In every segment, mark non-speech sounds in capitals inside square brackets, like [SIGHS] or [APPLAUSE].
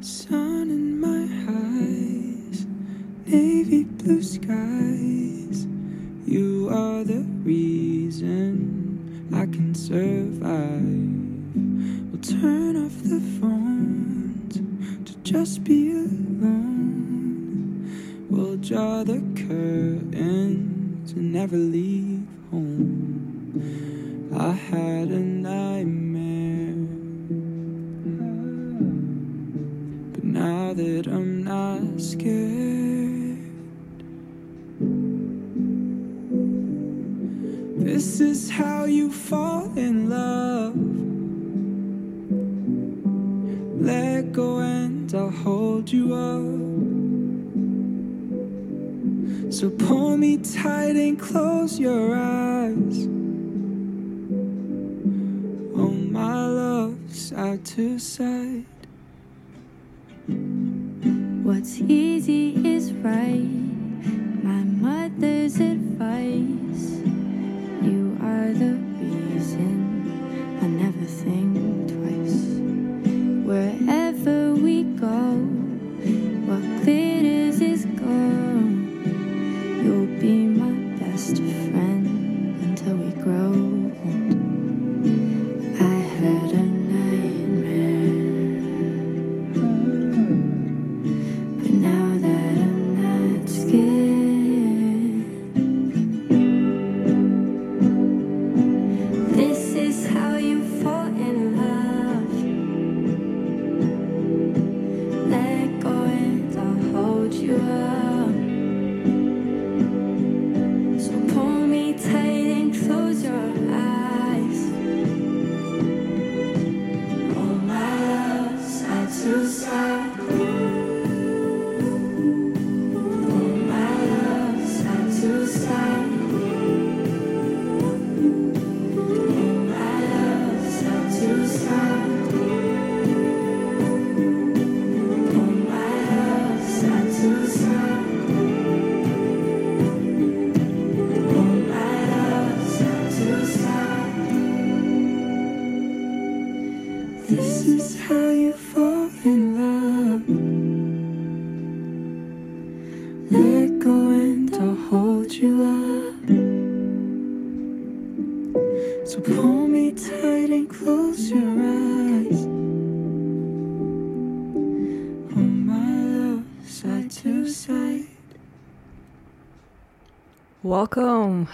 Sun in my eyes, navy blue skies. You are the reason I can survive. We'll turn off the phones to just be alone. We'll draw the curtains and never leave home. I had a nightmare, scared. This is how you fall in love. Let go and I'll hold you up. So pull me tight and close your eyes. Oh, my love, side to side. What's easy is right. My mother's advice. You are the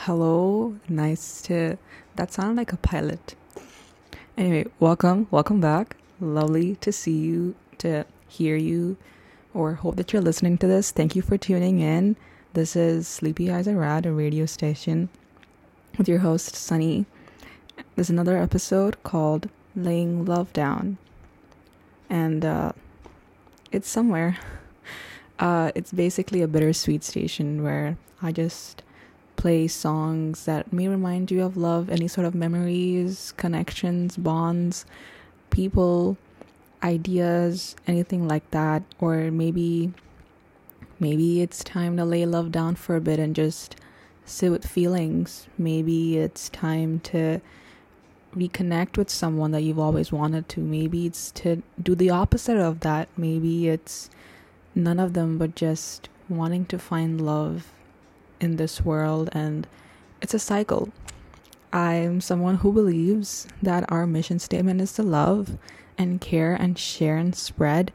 Hello. Nice to. That sounded like a pilot. Anyway, welcome. Welcome back. Lovely to see you, to hear you, or hope that you're listening to this. Thank you for tuning in. This is Sleepy Eyes Are Rad, a radio station with your host, Sunny. There's another episode called Laying Love Down. And uh, it's somewhere. [LAUGHS] Uh, it's basically a bittersweet station where I just play songs that may remind you of love, any sort of memories, connections, bonds, people, ideas, anything like that. Or maybe, maybe it's time to lay love down for a bit and just sit with feelings. Maybe it's time to reconnect with someone that you've always wanted to. Maybe it's to do the opposite of that. Maybe it's none of them, but just wanting to find love in this world. And it's a cycle. I'm someone who believes that our mission statement is to love and care and share and spread.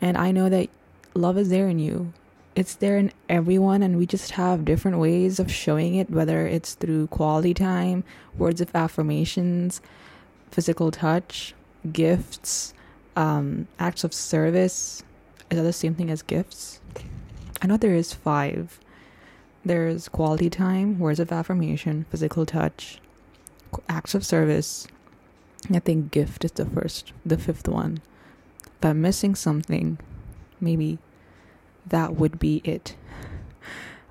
And I know that love is there in you. It's there in everyone, and we just have different ways of showing it, whether it's through quality time, words of affirmations, physical touch, gifts, um, acts of service. Is that the same thing as gifts? I know there is five. There's quality time, words of affirmation, physical touch, acts of service. I think gift is the first, the fifth one. If I'm missing something, maybe that would be it. [LAUGHS]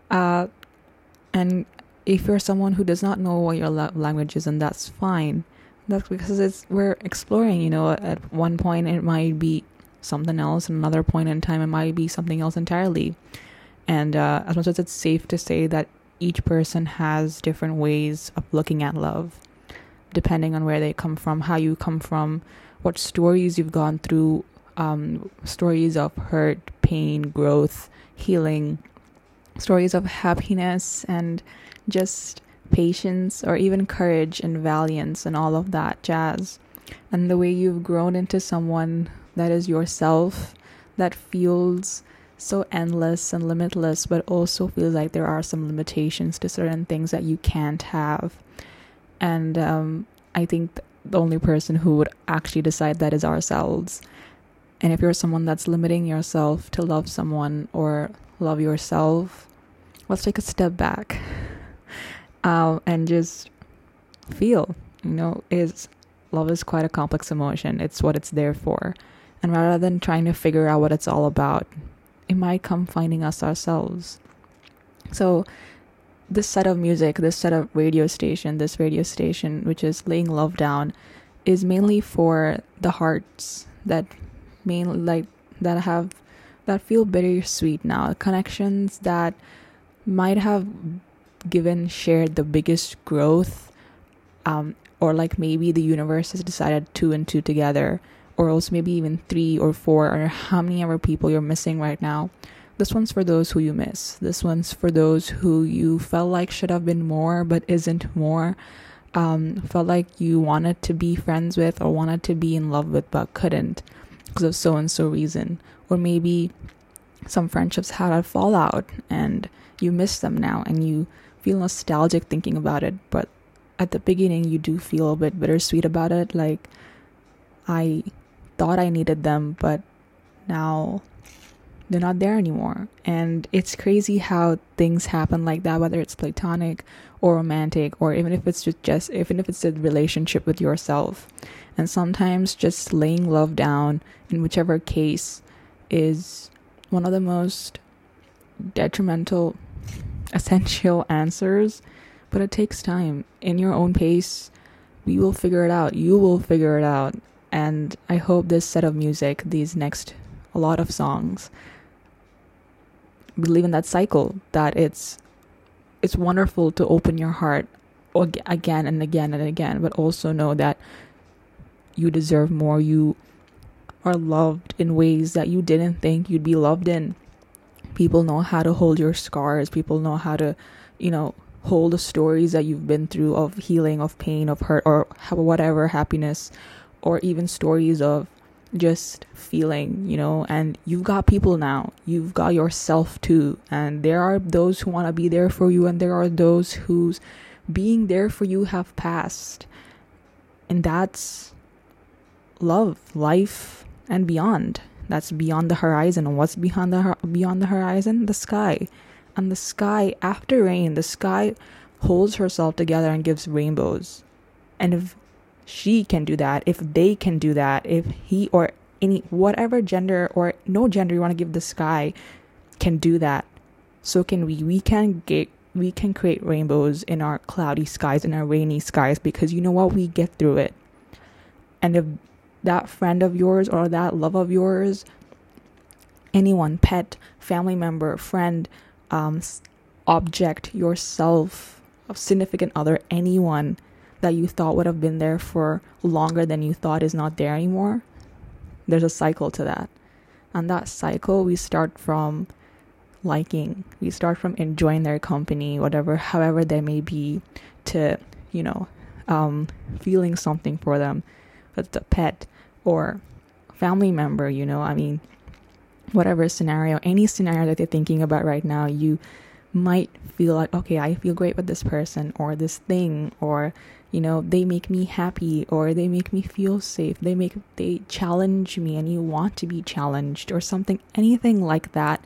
Uh, and if you're someone who does not know what your la- language is, and that's fine. That's because it's we're exploring. You know, at one point it might be something else, and another point in time it might be something else entirely. And uh, as much as it's safe to say that each person has different ways of looking at love, depending on where they come from, how you come from, what stories you've gone through um, stories of hurt, pain, growth, healing, stories of happiness, and just patience, or even courage and valiance, and all of that jazz. And the way you've grown into someone that is yourself, that feels so endless and limitless, but also feels like there are some limitations to certain things that you can't have. And um, I think the only person who would actually decide that is ourselves. And if you're someone that's limiting yourself to love someone or love yourself, let's take a step back um, [LAUGHS] and just feel. You know, is love is quite a complex emotion. It's what it's there for. And rather than trying to figure out what it's all about, it might come finding us ourselves. So, this set of music, this set of radio station, this radio station, which is laying love down, is mainly for the hearts that mainly like that have that feel bittersweet now, connections that might have given shared the biggest growth, um, or like maybe the universe has decided two and two together, or else maybe even three or four, or how many other people you're missing right now this one's for those who you miss. This one's for those who you felt like should have been more but isn't more. Um, felt like you wanted to be friends with or wanted to be in love with but couldn't because of so and so reason. Or maybe some friendships had a fallout and you miss them now and you feel nostalgic thinking about it. But at the beginning, you do feel a bit bittersweet about it. Like, I thought I needed them, but now they're not there anymore. And it's crazy how things happen like that, whether it's platonic or romantic, or even if it's just, just even if it's a relationship with yourself. And sometimes just laying love down in whichever case is one of the most detrimental, essential answers. But it takes time. In your own pace, we will figure it out. You will figure it out. And I hope this set of music, these next a lot of songs, believe in that cycle that it's it's wonderful to open your heart again and again and again but also know that you deserve more. You are loved in ways that you didn't think you'd be loved in. People know how to hold your scars. People know how to you know hold the stories that you've been through of healing of pain of hurt or whatever happiness or even stories of just feeling, you know, and you've got people now. You've got yourself too. And there are those who want to be there for you, and there are those whose being there for you have passed. And that's love, life, and beyond. That's beyond the horizon. What's beyond the beyond the horizon? The sky. And the sky after rain, the sky holds herself together and gives rainbows. And if she can do that, if they can do that, if he or any whatever gender or no gender you want to give this guy can do that, so can we. We can get we can create rainbows in our cloudy skies in our rainy skies because you know what we get through it. And if that friend of yours or that love of yours, anyone, pet, family member, friend, um, object, yourself, significant other, anyone that you thought would have been there for longer than you thought is not there anymore. There's a cycle to that. And that cycle, we start from liking, we start from enjoying their company, whatever, however they may be, to, you know, um, feeling something for them. It's a pet or family member, you know, I mean, whatever scenario, any scenario that you're thinking about right now, you might feel like, okay, I feel great with this person or this thing or you know they make me happy or they make me feel safe. They make they challenge me and you want to be challenged or something anything like that.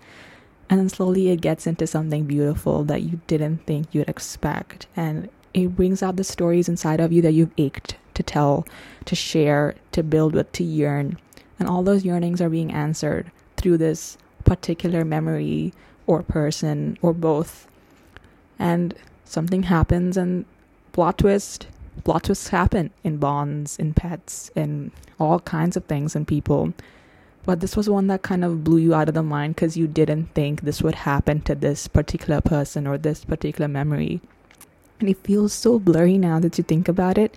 And then slowly it gets into something beautiful that you didn't think you'd expect. And it brings out the stories inside of you that you've ached to tell to share to build with to yearn. And all those yearnings are being answered through this particular memory or person or both. And something happens and plot twist plot twists happen in bonds in pets in all kinds of things in people but this was one that kind of blew you out of the mind because you didn't think this would happen to this particular person or this particular memory and it feels so blurry now that you think about it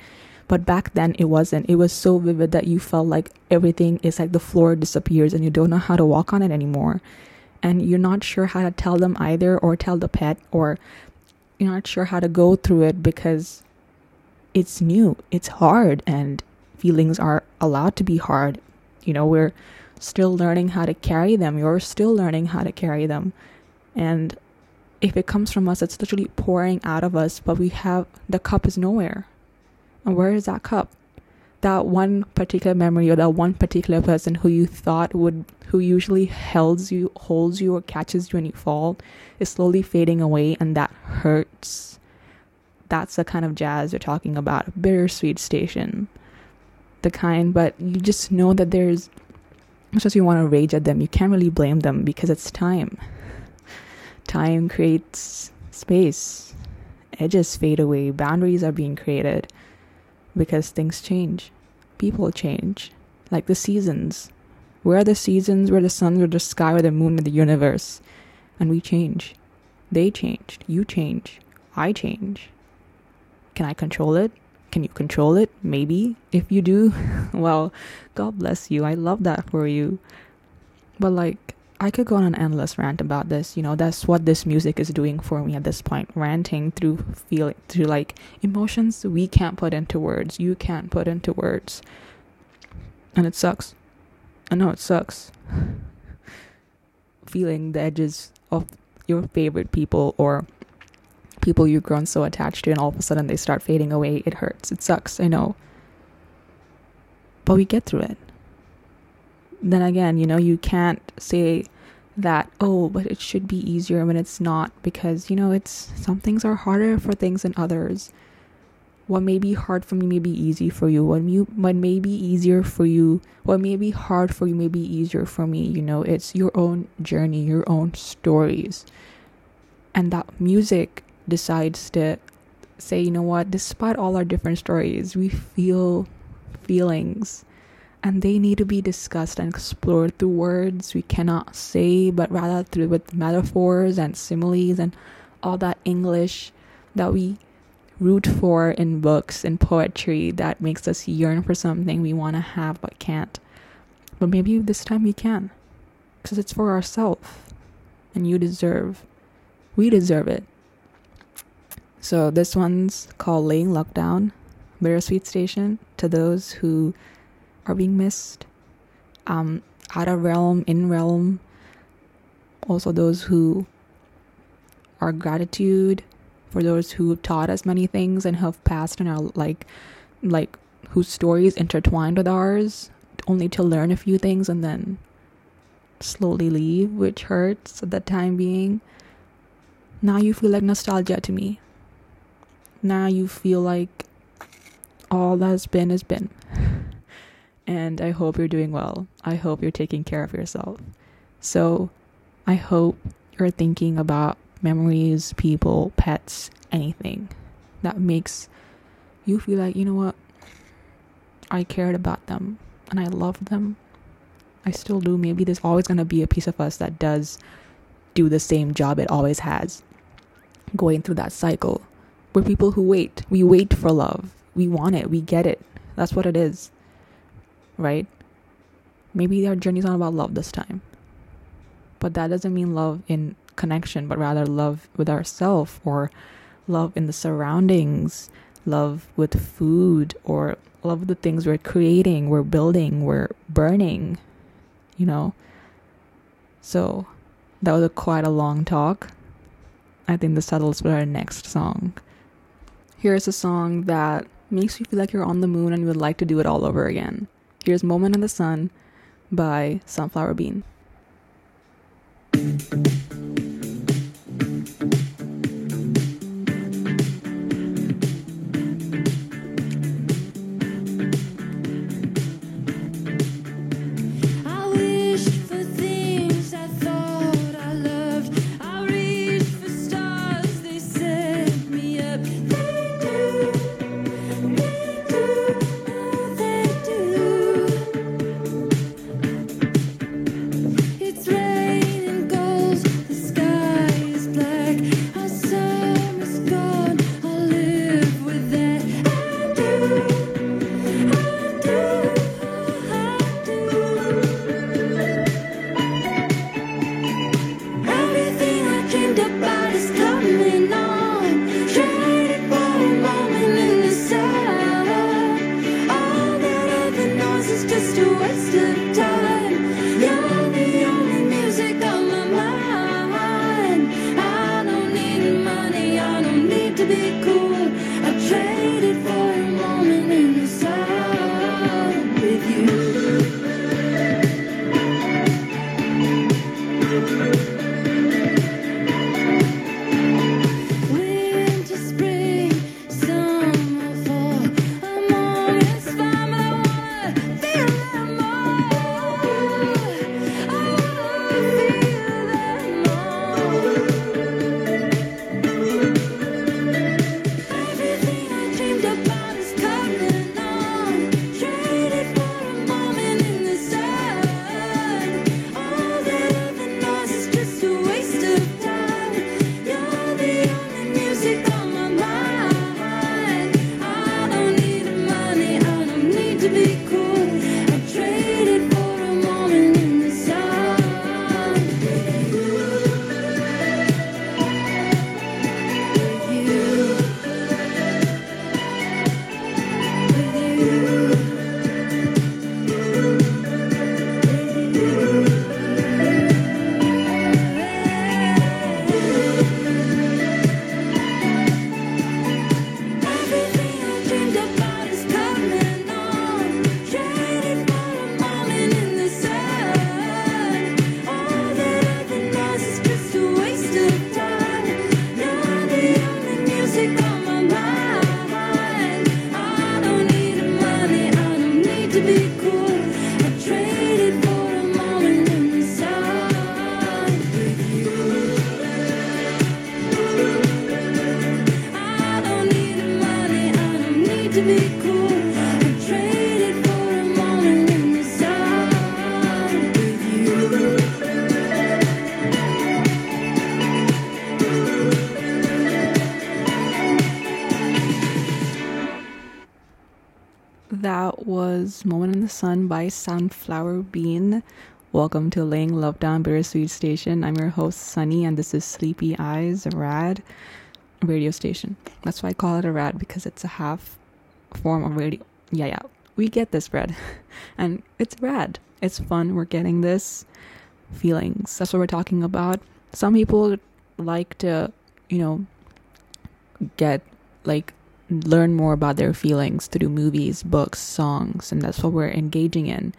But back then it wasn't. It was so vivid that you felt like everything is like the floor disappears and you don't know how to walk on it anymore. And you're not sure how to tell them either or tell the pet or you're not sure how to go through it because it's new, it's hard, and feelings are allowed to be hard. You know, we're still learning how to carry them. You're still learning how to carry them. And if it comes from us, it's literally pouring out of us, but we have the cup is nowhere. And where is that cup? That one particular memory or that one particular person who you thought would, who usually holds you, holds you or catches you when you fall, is slowly fading away, and that hurts. That's the kind of jazz you're talking about. Bittersweet station. The kind, but you just know that there's, much as you want to rage at them, you can't really blame them because it's time. Time creates space. Edges fade away. Boundaries are being created because things change. People change. Like the seasons. Where are the seasons? Where the sun, or the sky, or the moon, or the universe? And we change. They changed. You change. I change. Can I control it? Can you control it? Maybe. If you do, [LAUGHS] well, God bless you. I love that for you. But like, I could go on an endless rant about this. You know, that's what this music is doing for me at this point. Ranting through feeling, through like emotions we can't put into words. You can't put into words. And it sucks. I know it sucks. [SIGHS] Feeling the edges of your favorite people or people you've grown so attached to, and all of a sudden they start fading away. It hurts. It sucks. I know. But we get through it then again, you know, you can't say that, oh, but it should be easier when it's not because, you know, it's some things are harder for things than others. What may be hard for me may be easy for you. What you what may be easier for you, what may be hard for you may be easier for me. You know, it's your own journey, your own stories. And that music decides to say, you know what, despite all our different stories, we feel feelings and they need to be discussed and explored through words we cannot say, but rather through with metaphors and similes and all that English that we root for in books and poetry that makes us yearn for something we want to have but can't. But maybe this time we can, because it's for ourselves, and you deserve, we deserve it. So this one's called Laying Luck Down, Bittersweet Station, to those who are being missed um, out of realm, in realm. Also, those who are gratitude for those who taught us many things and have passed and are like, like whose stories intertwined with ours, only to learn a few things and then slowly leave, which hurts at the time being. Now you feel like nostalgia to me. Now you feel like all that's been has been and I hope you're doing well. I hope you're taking care of yourself. So, I hope you're thinking about memories, people, pets, anything that makes you feel like, you know what? I cared about them and I loved them. I still do. Maybe there's always going to be a piece of us that does do the same job it always has. Going through that cycle. We're people who wait. We wait for love. We want it. We get it. That's what it is right? Maybe our journey's not about love this time. But that doesn't mean love in connection, but rather love with ourselves or love in the surroundings, love with food, or love with the things we're creating, we're building, we're burning, you know? So that was a quite a long talk. I think this settles for our next song. Here's a song that makes you feel like you're on the moon and you would like to do it all over again. Here's Moment in the Sun by Sunflower Bean. The Sun by Sunflower Bean. Welcome to Laying Love Down Bittersweet Station. I'm your host, Sunny, and this is Sleepy Eyes, rad radio station. That's why I call it a rad because it's a half form of radio. Yeah, yeah. We get this, bread. [LAUGHS] And it's rad. It's fun. We're getting this feelings. That's what we're talking about. Some people like to, you know, get like learn more about their feelings through movies, books, songs, and that's what we're engaging in.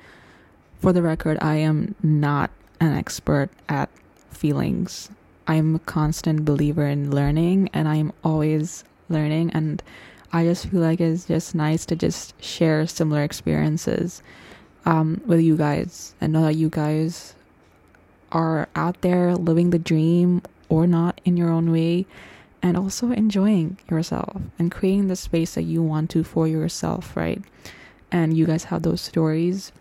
For the record, I am not an expert at feelings. I'm a constant believer in learning and I'm always learning and I just feel like it's just nice to just share similar experiences um, with you guys and know that you guys are out there living the dream or not in your own way and also enjoying yourself and creating the space that you want to for yourself, right? And you guys have those stories,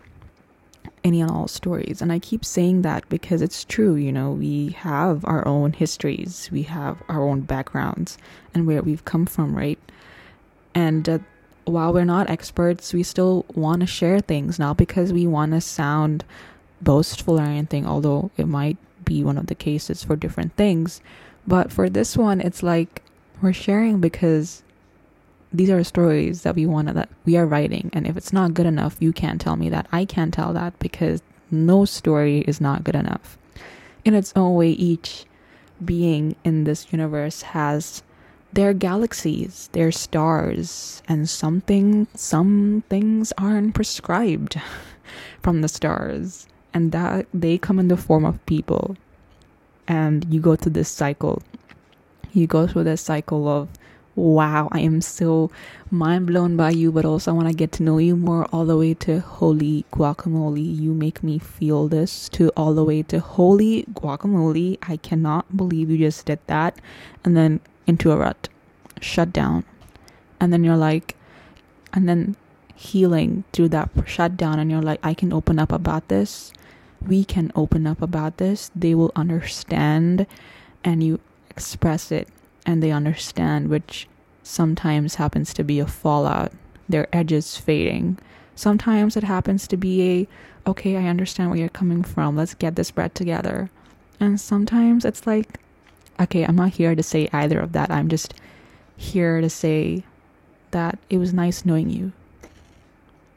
any and all stories. And I keep saying that because it's true, you know, we have our own histories, we have our own backgrounds and where we've come from, right? And uh, while we're not experts, we still want to share things, not because we want to sound boastful or anything, although it might be one of the cases for different things but for this one, it's like we're sharing because these are stories that we want that we are writing. And if it's not good enough, you can't tell me that. I can't tell that because no story is not good enough. In its own way, each being in this universe has their galaxies, their stars, and something some things aren't prescribed [LAUGHS] from the stars. And that they come in the form of people and you go through this cycle. You go through this cycle of, wow, I am so mind blown by you, but also I want to get to know you more, all the way to holy guacamole. You make me feel this, to all the way to holy guacamole. I cannot believe you just did that. And then into a rut, shut down. And then you're like, and then healing through that shutdown, and you're like, I can open up about this we can open up about this, they will understand and you express it and they understand, which sometimes happens to be a fallout, their edges fading. Sometimes it happens to be a, okay, I understand where you're coming from, let's get this bread together. And sometimes it's like, okay, I'm not here to say either of that. I'm just here to say that it was nice knowing you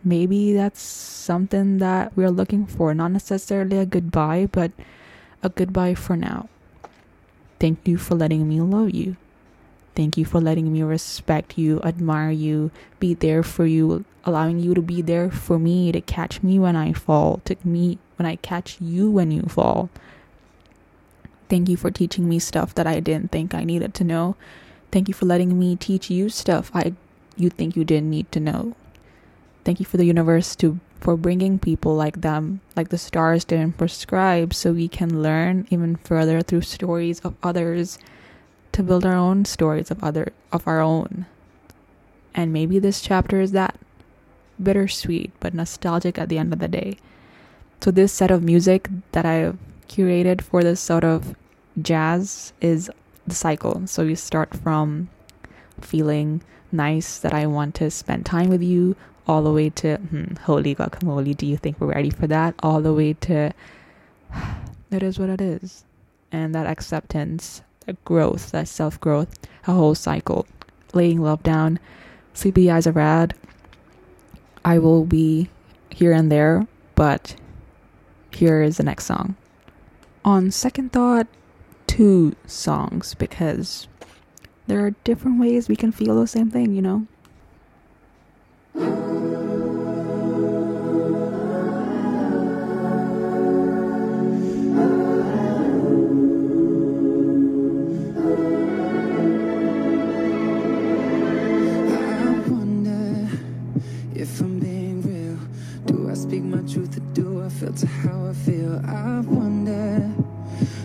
maybe that's something that we're looking for. Not necessarily a goodbye, but a goodbye for now. Thank you for letting me love you. Thank you for letting me respect you, admire you, be there for you, allowing you to be there for me, to catch me when I fall, to me when I catch you when you fall. Thank you for teaching me stuff that I didn't think I needed to know. Thank you for letting me teach you stuff I you think you didn't need to know. Thank you for the universe to for bringing people like them, like the stars didn't prescribe, so we can learn even further through stories of others to build our own stories of other of our own. And maybe this chapter is that bittersweet but nostalgic at the end of the day. So this set of music that I've curated for this sort of jazz is the cycle. So you start from feeling nice that I want to spend time with you all the way to hmm, holy guacamole. Do you think we're ready for that? All the way to [SIGHS] it is what it is, and that acceptance, that growth, that self growth, a whole cycle. Laying love down, sleepy eyes are rad. I will be here and there, but here is the next song. On second thought, two songs because there are different ways we can feel the same thing, you know? To how I feel. I wonder,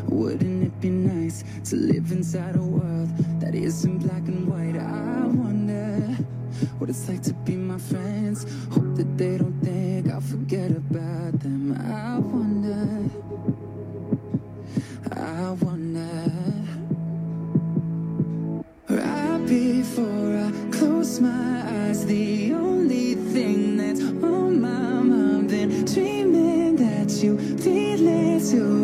wouldn't it be nice to live inside a world that isn't black and white? I wonder what it's like to be my friends. Hope that they don't think I'll forget about them. I wonder, you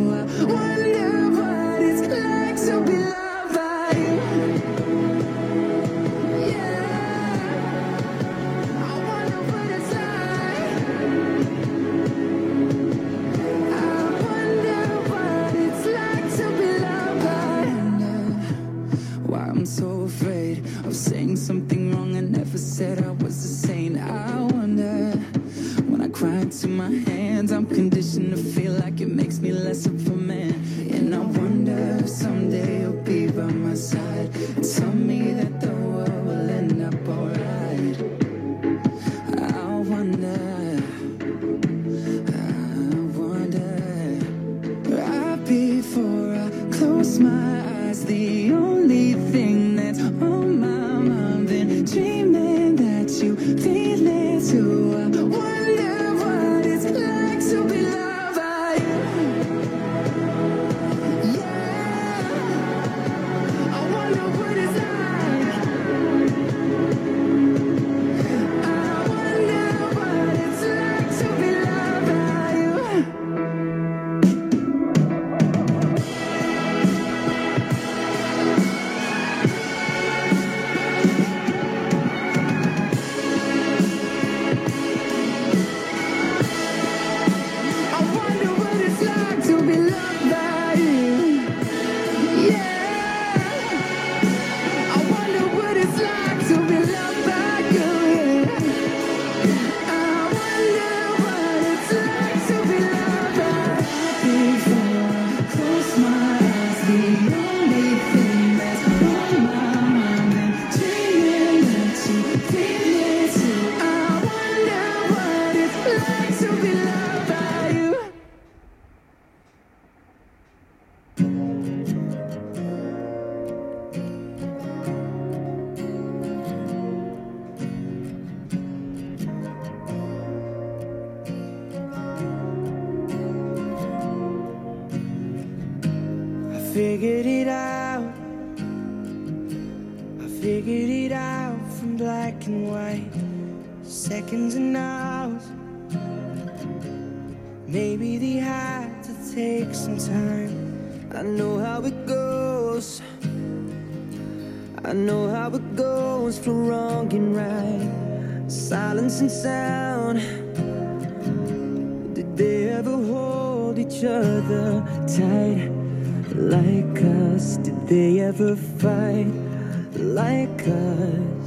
my some time. I know how it goes. I know how it goes for wrong and right. Silence and sound. Did they ever hold each other tight like us? Did they ever fight like us?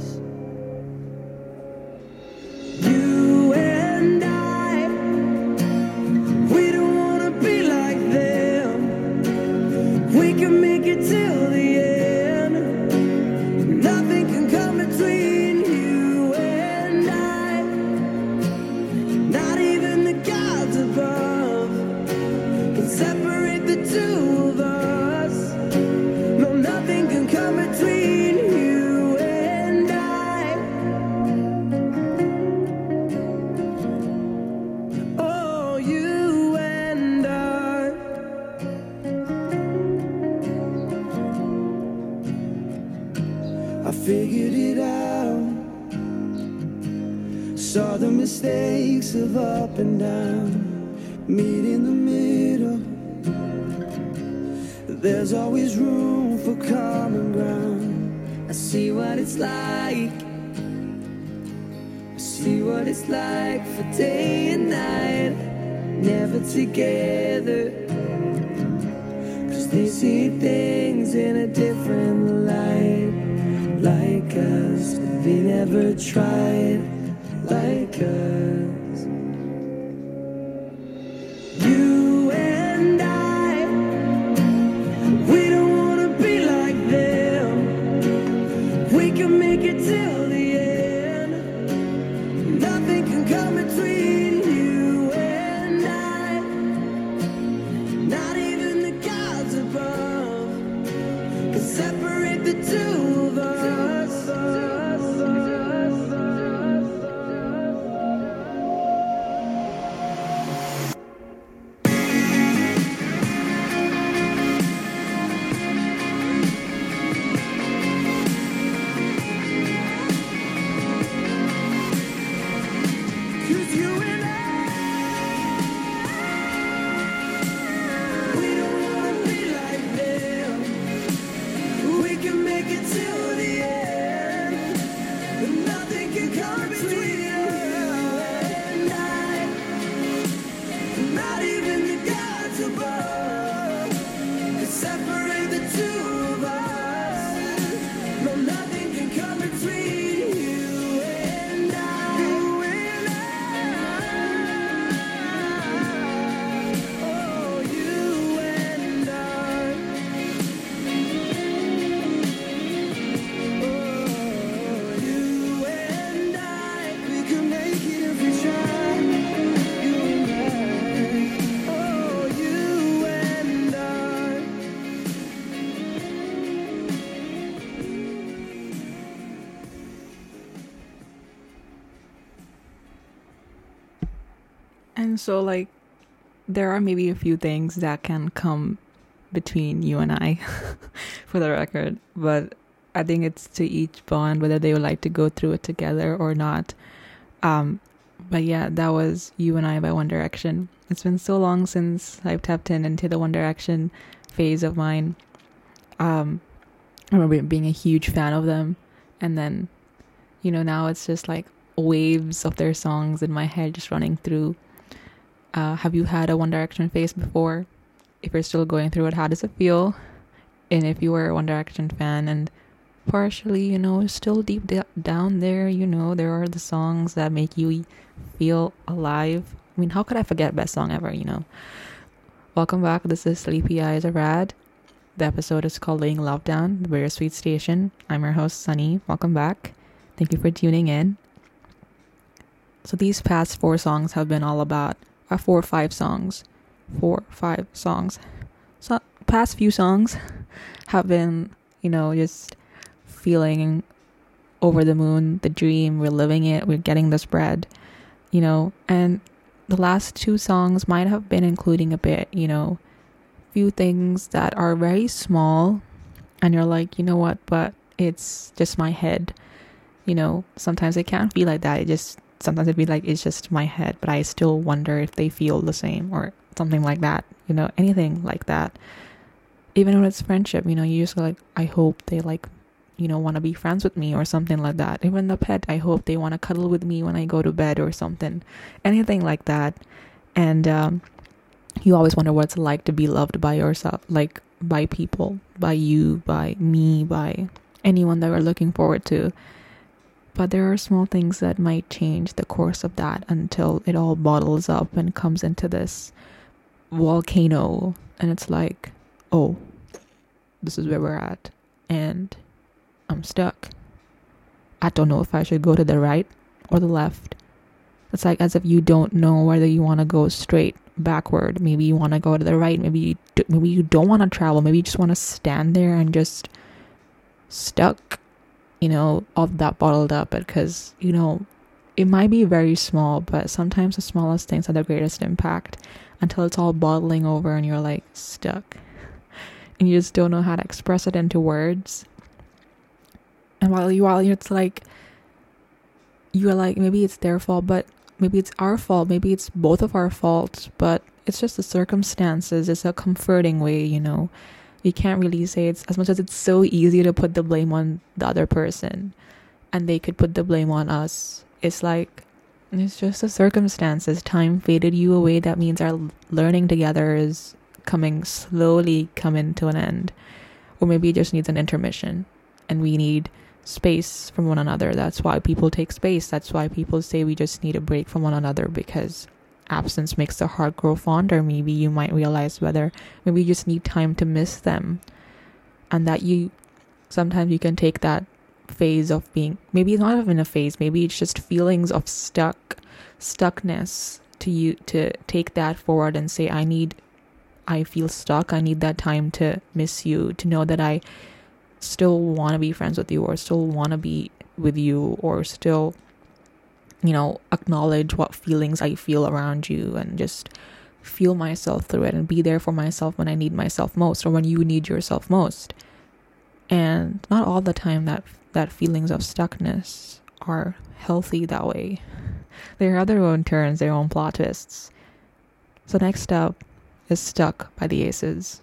There's always room for common ground. I see what it's like. I see what it's like for day and night. Never together. Cause they see things in a different light. Like us, they never tried. So, like, there are maybe a few things that can come between you and I, [LAUGHS] for the record. But I think it's to each bond whether they would like to go through it together or not. Um, but yeah, that was You and I by One Direction. It's been so long since I've tapped in into the One Direction phase of mine. Um, I remember being a huge fan of them. And then, you know, now it's just like waves of their songs in my head just running through. Uh, have you had a One Direction phase before? If you're still going through it, how does it feel? And if you were a One Direction fan and partially, you know, still deep down there, you know, there are the songs that make you feel alive. I mean, how could I forget best song ever, you know? Welcome back. This is Sleepy Eyes Are Rad. The episode is called Laying Love Down, the Sweet Station. I'm your host, Sunny. Welcome back. Thank you for tuning in. So these past four songs have been all about uh, four or five songs, four or five songs. So past few songs [LAUGHS] have been, you know, just feeling over the moon, the dream. We're living it. We're getting this bread, you know. And the last two songs might have been including a bit, you know, few things that are very small, and you're like, you know what? But it's just my head. You know, sometimes it can't be like that. It just sometimes it'd be like it's just my head, but I still wonder if they feel the same or something like that. You know, anything like that. Even when it's friendship, you know, you just like, I hope they like, you know, want to be friends with me or something like that. Even the pet, I hope they want to cuddle with me when I go to bed or something. Anything like that. And um, you always wonder what it's like to be loved by yourself, like by people, by you, by me, by anyone that we're looking forward to. But there are small things that might change the course of that until it all bottles up and comes into this volcano. And it's like, oh, this is where we're at. And I'm stuck. I don't know if I should go to the right or the left. It's like as if you don't know whether you want to go straight, backward. Maybe you want to go to the right. Maybe you do, maybe you don't want to travel. Maybe you just want to stand there and just stuck you know, of that bottled up because, you know, it might be very small, but sometimes the smallest things have the greatest impact until it's all bottling over and you're like stuck. And you just don't know how to express it into words. And while you while it's like you're like maybe it's their fault, but maybe it's our fault, maybe it's both of our faults, but it's just the circumstances. It's a comforting way, you know you can't really say it's as much as it's so easy to put the blame on the other person and they could put the blame on us it's like it's just the circumstances. Time faded you away. That means our learning together is coming slowly coming to an end. Or maybe it just needs an intermission and we need space from one another. That's why people take space. That's why people say we just need a break from one another because absence makes the heart grow fonder, maybe you might realize whether maybe you just need time to miss them. And that you sometimes you can take that phase of being maybe it's not even a phase, maybe it's just feelings of stuck stuckness to you to take that forward and say, I need I feel stuck, I need that time to miss you, to know that I still want to be friends with you or still want to be with you or still you know, acknowledge what feelings I feel around you and just feel myself through it and be there for myself when I need myself most or when you need yourself most. And not all the time that that feelings of stuckness are healthy that way. They have their own turns, their own plot twists. So next up is Stuck by the Aces.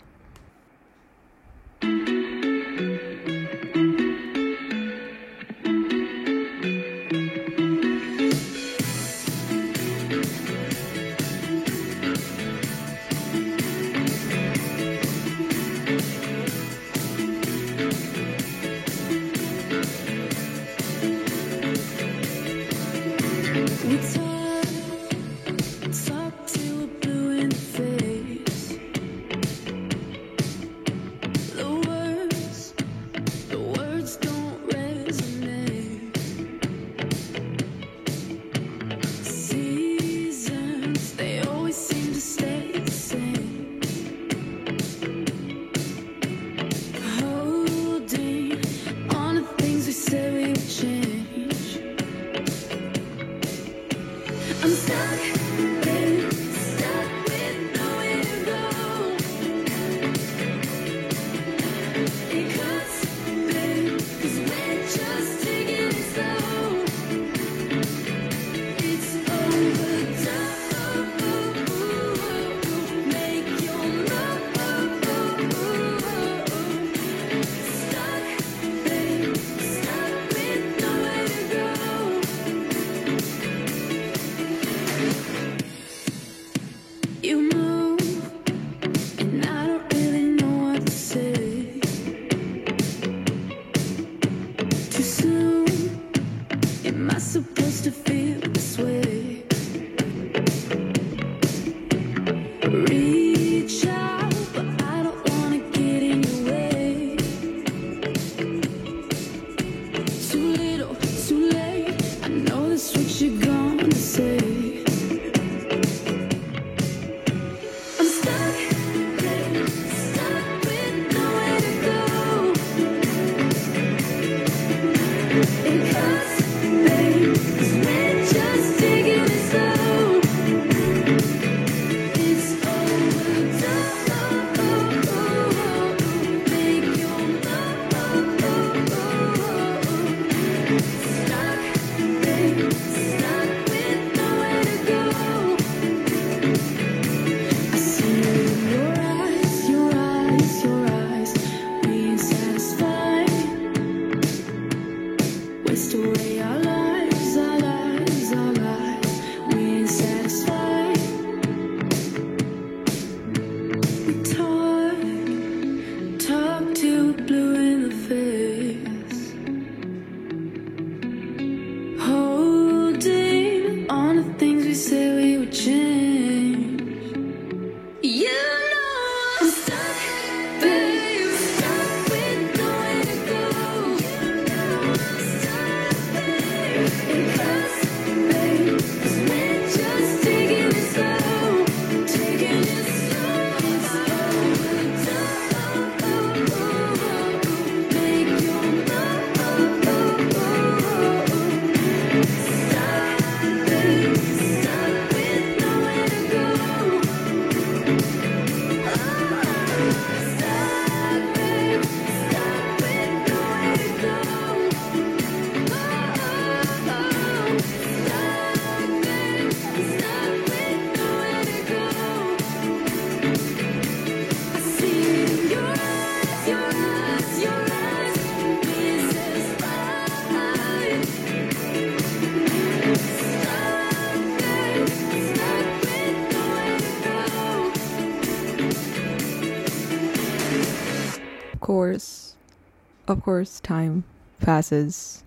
course, time passes.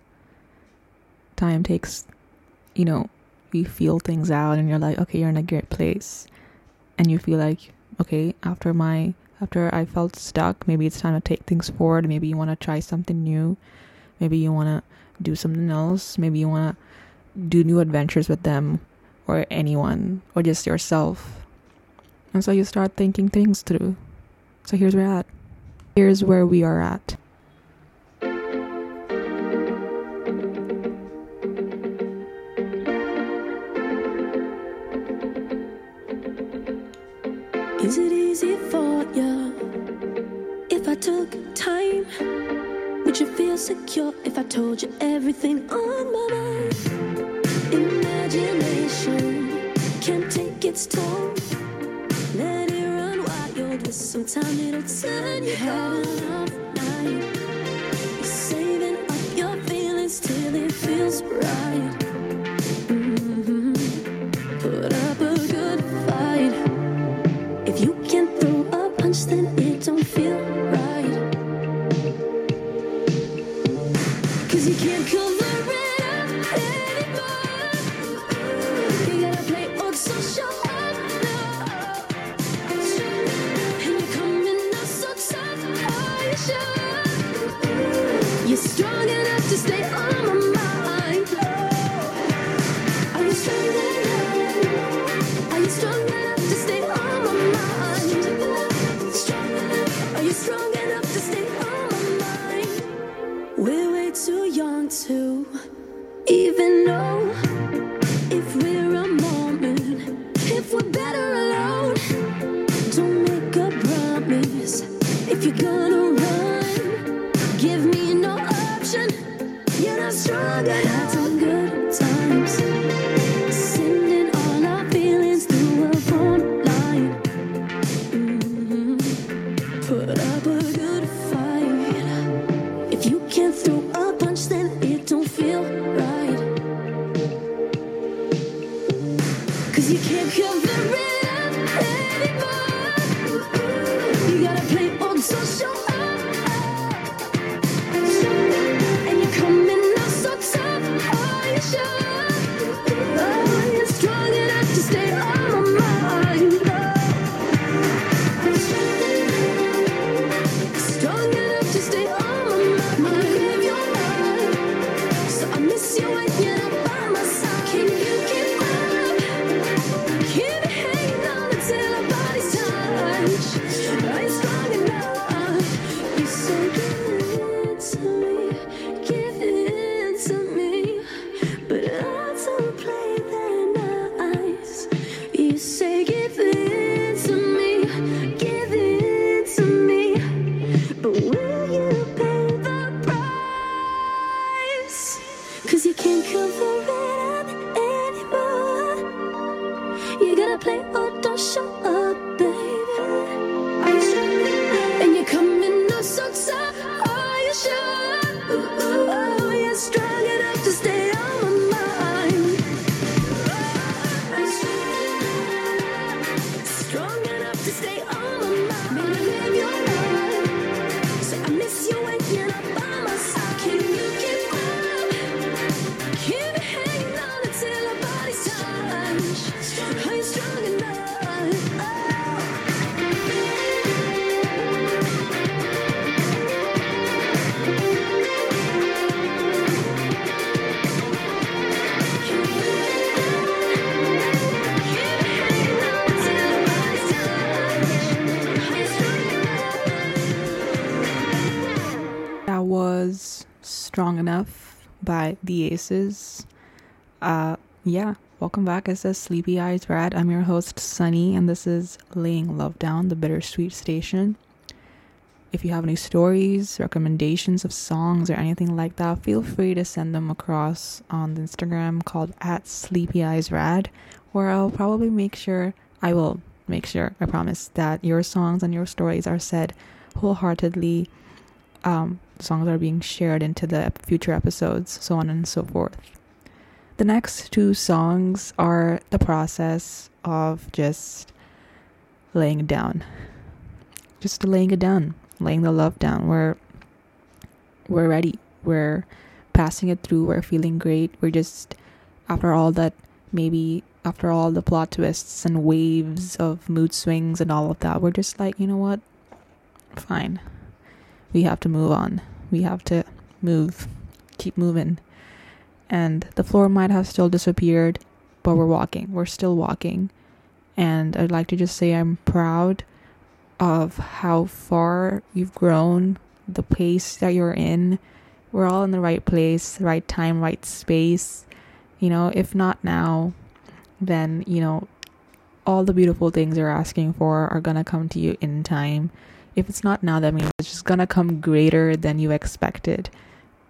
Time takes, you know, you feel things out and you're like, okay, you're in a great place. And you feel like, okay, after my after I felt stuck, maybe it's time to take things forward. Maybe you want to try something new. Maybe you want to do something else. Maybe you want to do new adventures with them or anyone or just yourself. And so you start thinking things through. So here's where at. Here's where we are at. Is it easy for you if I took time? Would you feel secure if I told you everything on my mind? Imagination can take its toll. Let it run wild. Sometime it'll turn you. Enough by The Aces. Uh, yeah, welcome back. It says Sleepy Eyes Rad. I'm your host, Sunny, and this is Laying Love Down, the Bittersweet Station. If you have any stories, recommendations of songs, or anything like that, feel free to send them across on the Instagram called at Sleepy Eyes Rad, where I'll probably make sure, I will make sure, I promise, that your songs and your stories are said wholeheartedly um, songs are being shared into the future episodes, so on and so forth. The next two songs are the process of just laying it down, just laying it down, laying the love down. We're we're ready. We're passing it through. We're feeling great. We're just after all that maybe after all the plot twists and waves of mood swings and all of that, we're just like, you know what? Fine we have to move on. We have to move, keep moving. And the floor might have still disappeared, but we're walking. We're still walking. And I'd like to just say I'm proud of how far you've grown, the pace that you're in. We're all in the right place, right time, right space. You know, if not now, then, you know, all the beautiful things you're asking for are going to come to you in time if it's not now that means it's just gonna come greater than you expected.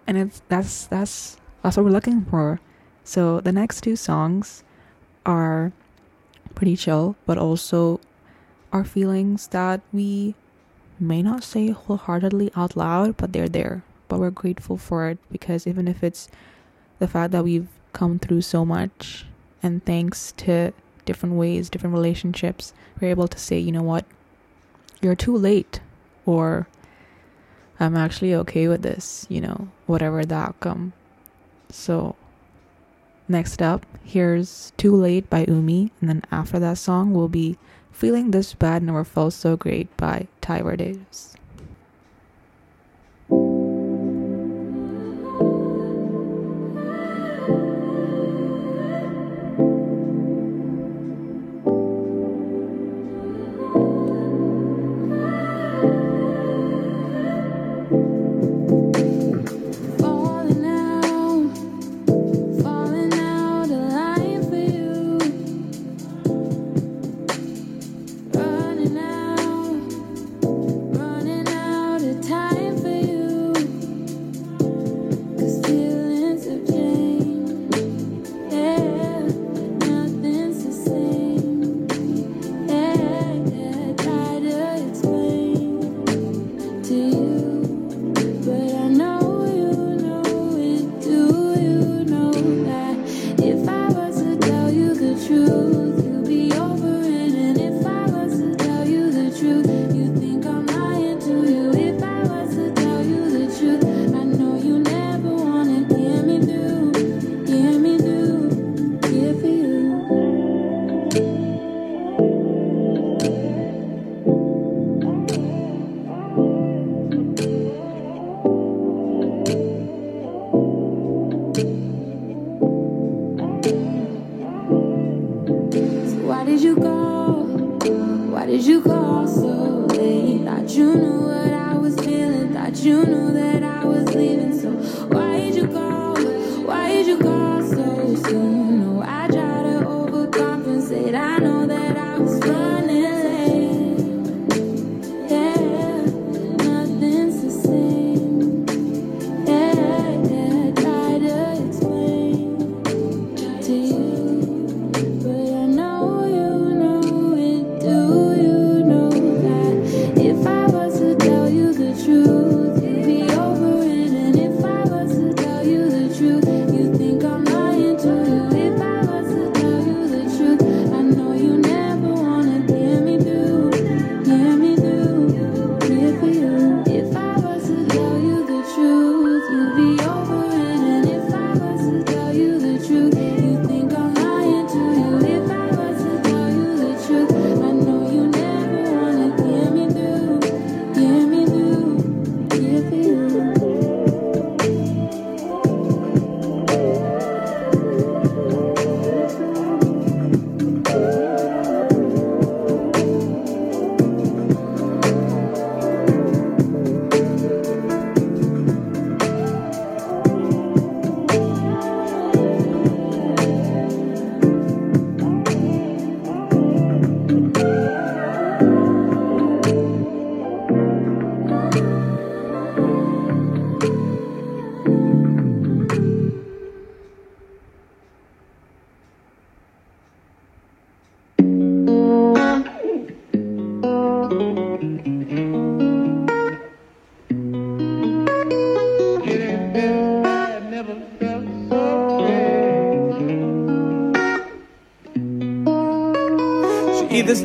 And it's that's that's that's what we're looking for. So the next two songs are pretty chill but also are feelings that we may not say wholeheartedly out loud but they're there. But we're grateful for it because even if it's the fact that we've come through so much and thanks to different ways different relationships we're able to say you know what you're too late or I'm actually okay with this, you know, whatever the outcome. So, next up, here's Too Late by Umi, and then after that song will be Feeling This Bad Never Felt So Great by Tyler Davis.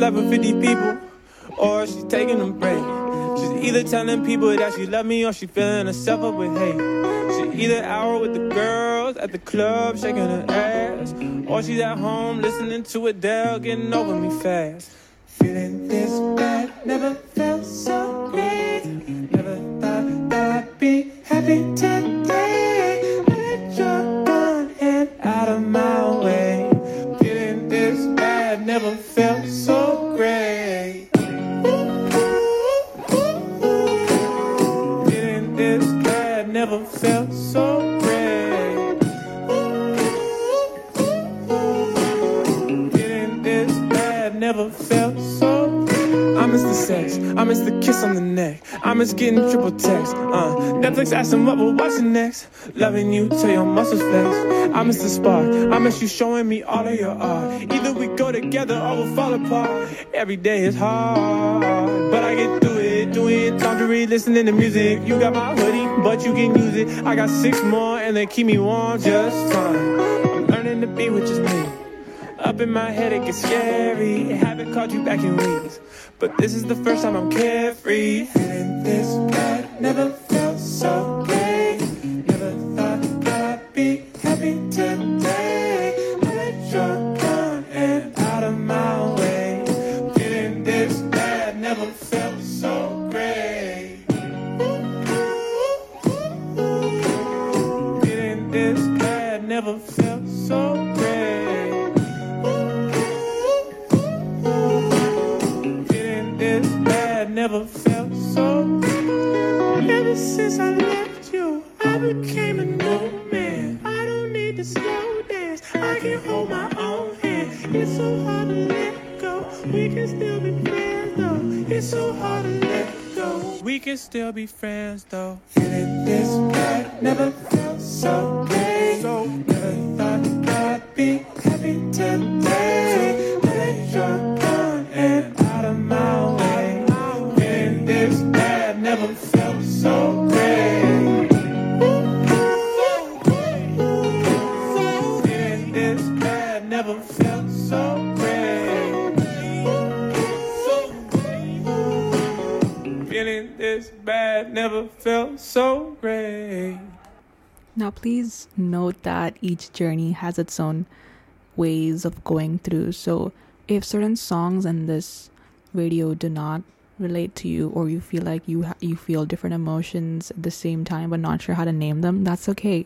750 people, or she's taking a break. She's either telling people that she love me, or she filling herself up with hate. She either out with the girls at the club, shaking her ass, or she's at home listening to Adele, getting over me fast. Feeling this bad, never felt so great. Never thought that I'd be happy. Miss the kiss on the neck, I miss getting triple text. Uh, Netflix asking what we're watching next. Loving you till your muscles flex. I miss the spark, I miss you showing me all of your art. Either we go together or we'll fall apart. Every day is hard, but I get through it. Doing laundry, listening to music. You got my hoodie, but you can use it. I got six more and they keep me warm just fine. I'm learning to be with just me. Up in my head, it gets scary. Haven't called you back in weeks. But this is the first time I'm carefree. Feeling this bad, never felt so great. Never thought I'd be happy today. Felt since I left you, I became a new man. I don't need to slow dance. I can hold my own hand. It's so hard to let go. We can still be friends though. It's so hard to let go. We can still be friends though. Feeling this bad, never felt so. That each journey has its own ways of going through. So, if certain songs in this video do not relate to you, or you feel like you ha- you feel different emotions at the same time but not sure how to name them, that's okay.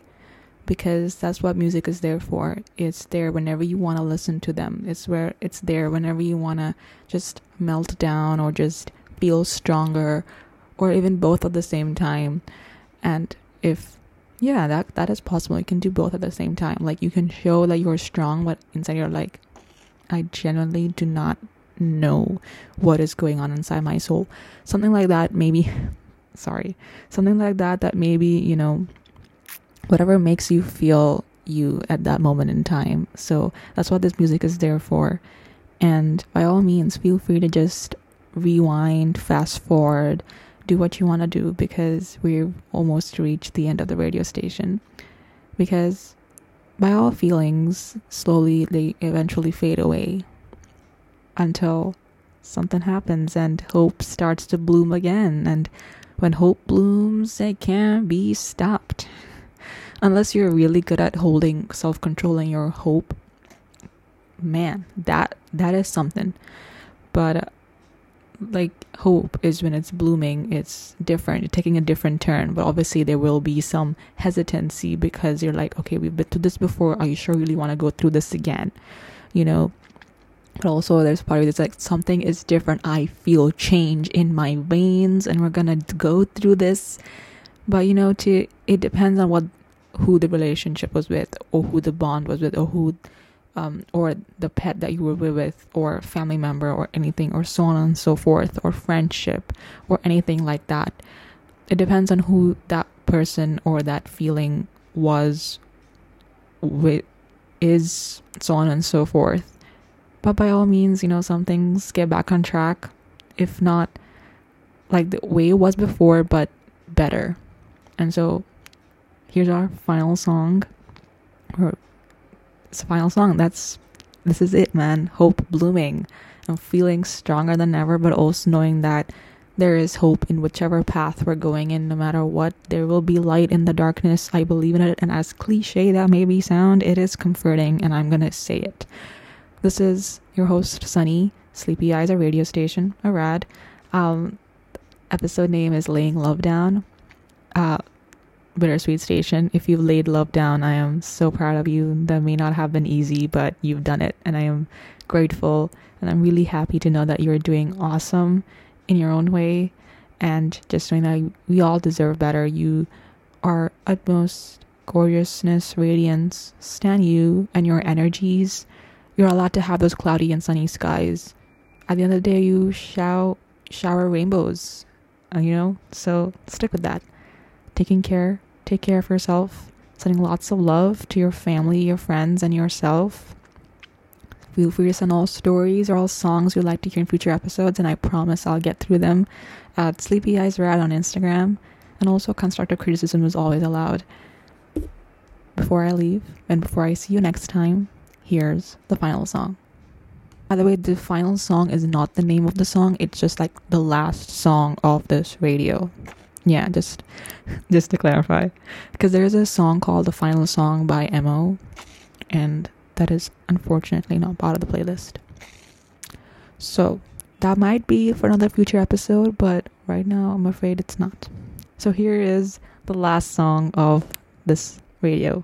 because that's what music is there for. It's there whenever you want to listen to them. It's where it's there whenever you want to just melt down or just feel stronger or even both at the same time. And if yeah, that that is possible. You can do both at the same time. Like you can show that you're strong, but inside you're like, I genuinely do not know what is going on inside my soul. Something like that, maybe. [LAUGHS] Sorry, something like that. That maybe you know, whatever makes you feel you at that moment in time. So that's what this music is there for. And by all means, feel free to just rewind, fast forward, do what you want to do because we've almost reached the end of the radio station. Because by all feelings, slowly they eventually fade away until something happens and hope starts to bloom again. And when hope blooms, it can't be stopped. [LAUGHS] Unless you're really good at holding self control controlling your hope, man, that that is something. But uh, like hope is when it's blooming it's different you're taking a different turn. But obviously there will be some hesitancy because you're like okay we've been through this before. Are you sure you really want to go through this again? You know? But also there's part of it's like something is different. I feel change in my veins and we're gonna go through this. But you know to it depends on what who the relationship was with or who the bond was with or who um, or the pet that you were with, or family member, or anything, or so on and so forth, or friendship, or anything like that. It depends on who that person or that feeling was with, is, so on and so forth. But by all means, you know, some things get back on track. If not like the way it was before, but better. And so here's our final song, or it's the final song. That's this is it, man. Hope blooming. I'm feeling stronger than ever, but also knowing that there is hope in whichever path we're going in, no matter what. There will be light in the darkness. I believe in it, and as cliche that may be sound, it is comforting, and I'm gonna say it. This is your host, Sunny. Sleepy Eyes, a radio station, a rad. Um, episode name is Laying Love Down. Uh, Bittersweet Station. If you've laid love down, I am so proud of you. That may not have been easy, but you've done it, and I am grateful. And I'm really happy to know that you're doing awesome in your own way, and just knowing that we all deserve better. You are utmost gorgeousness, radiance. Stand you and your energies. You're allowed to have those cloudy and sunny skies. At the end of the day, you shall shower rainbows. uh, You know, so stick with that taking care, take care of yourself, sending lots of love to your family, your friends, and yourself. Feel free to send all stories or all songs you'd like to hear in future episodes, and I promise I'll get through them at Sleepy Eyes Rad on Instagram. And also, constructive criticism is always allowed. Before I leave, and before I see you next time, here's the final song. By the way, the final song is not the name of the song, it's just like the last song of this radio yeah just [LAUGHS] just to clarify. Because there's a song called the final song by mo and that is unfortunately not part of the playlist. So that might be for another future episode but right now i'm afraid it's not. So here is the last song of this radio